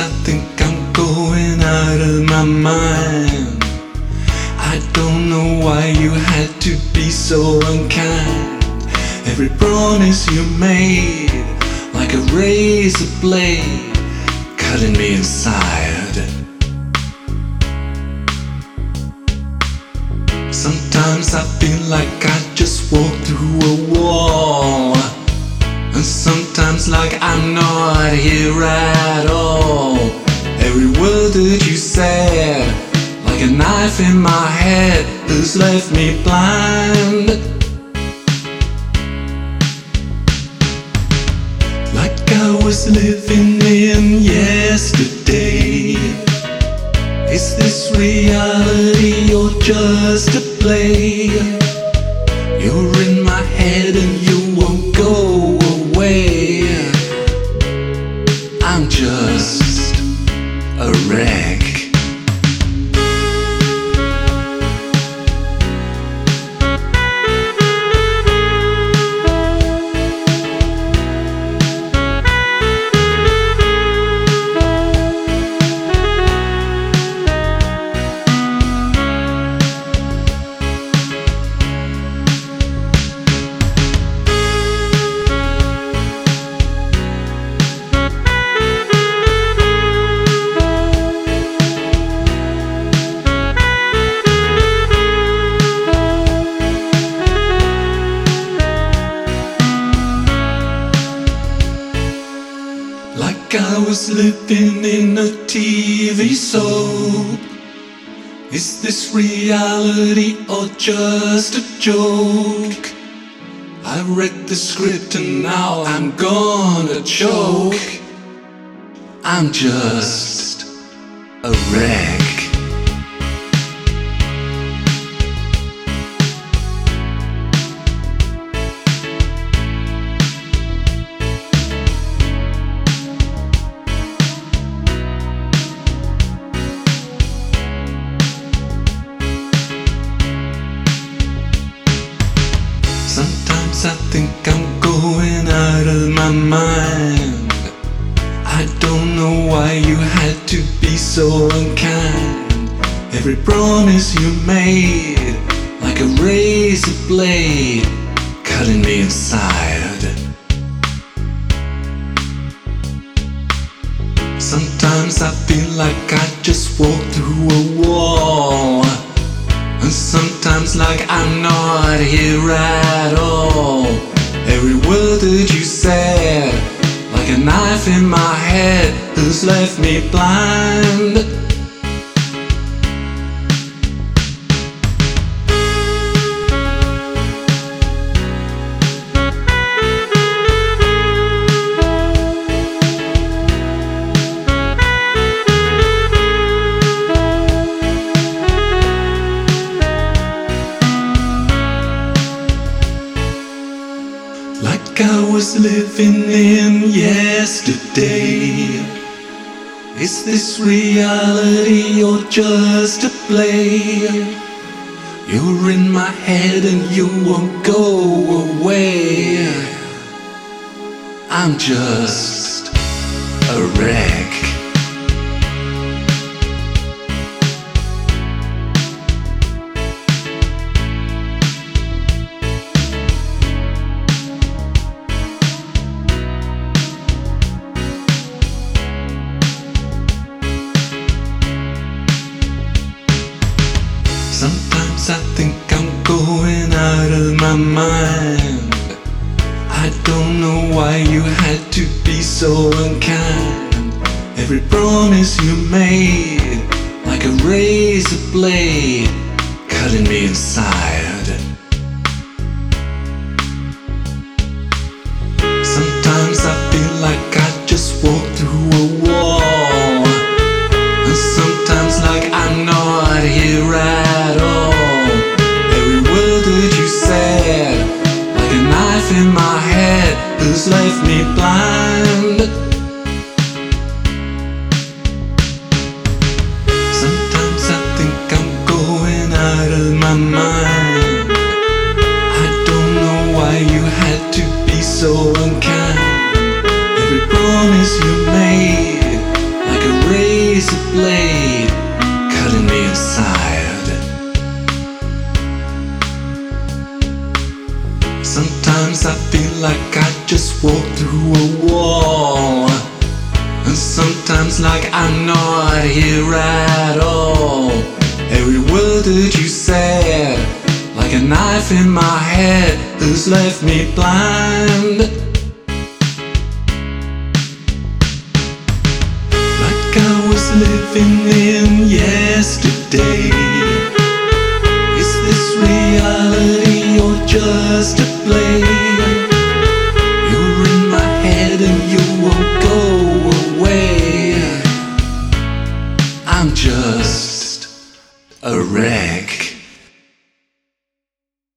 I think I'm going out of my mind. I don't know why you had to be so unkind. Every promise you made, like a razor blade, cutting me inside. Sometimes I feel like I just walked through a wall. And sometimes like I'm not here at knife in my head, has left me blind. Like I was living in yesterday. Is this reality or just a play? You're in my head and you won't go away. I'm just a wreck. Living in a TV soap. Is this reality or just a joke? I read the script and now I'm gonna choke. I'm just a wreck. I think I'm going out of my mind. I don't know why you had to be so unkind. Every promise you made, like a razor blade, cutting me inside. Sometimes I feel like I just walked through a wall. And sometimes like I'm not here at all. Every word that you said, like a knife in my head, has left me blind. Was living in yesterday. Is this reality or just a play? You're in my head and you won't go away. I'm just a wreck. My mind. I don't know why you had to be so unkind. Every promise you made, like a razor blade, cutting me inside. drives me blind. Sometimes I think I'm going out of my mind. I don't know why you had to be so unkind. Every promise you made, like a razor blade, cutting me aside. Sometimes I feel like just walk through a wall. And sometimes like I'm not here at all. Every word that you said, like a knife in my head, has left me blind. Like I was living in yesterday. Is this reality or just a play?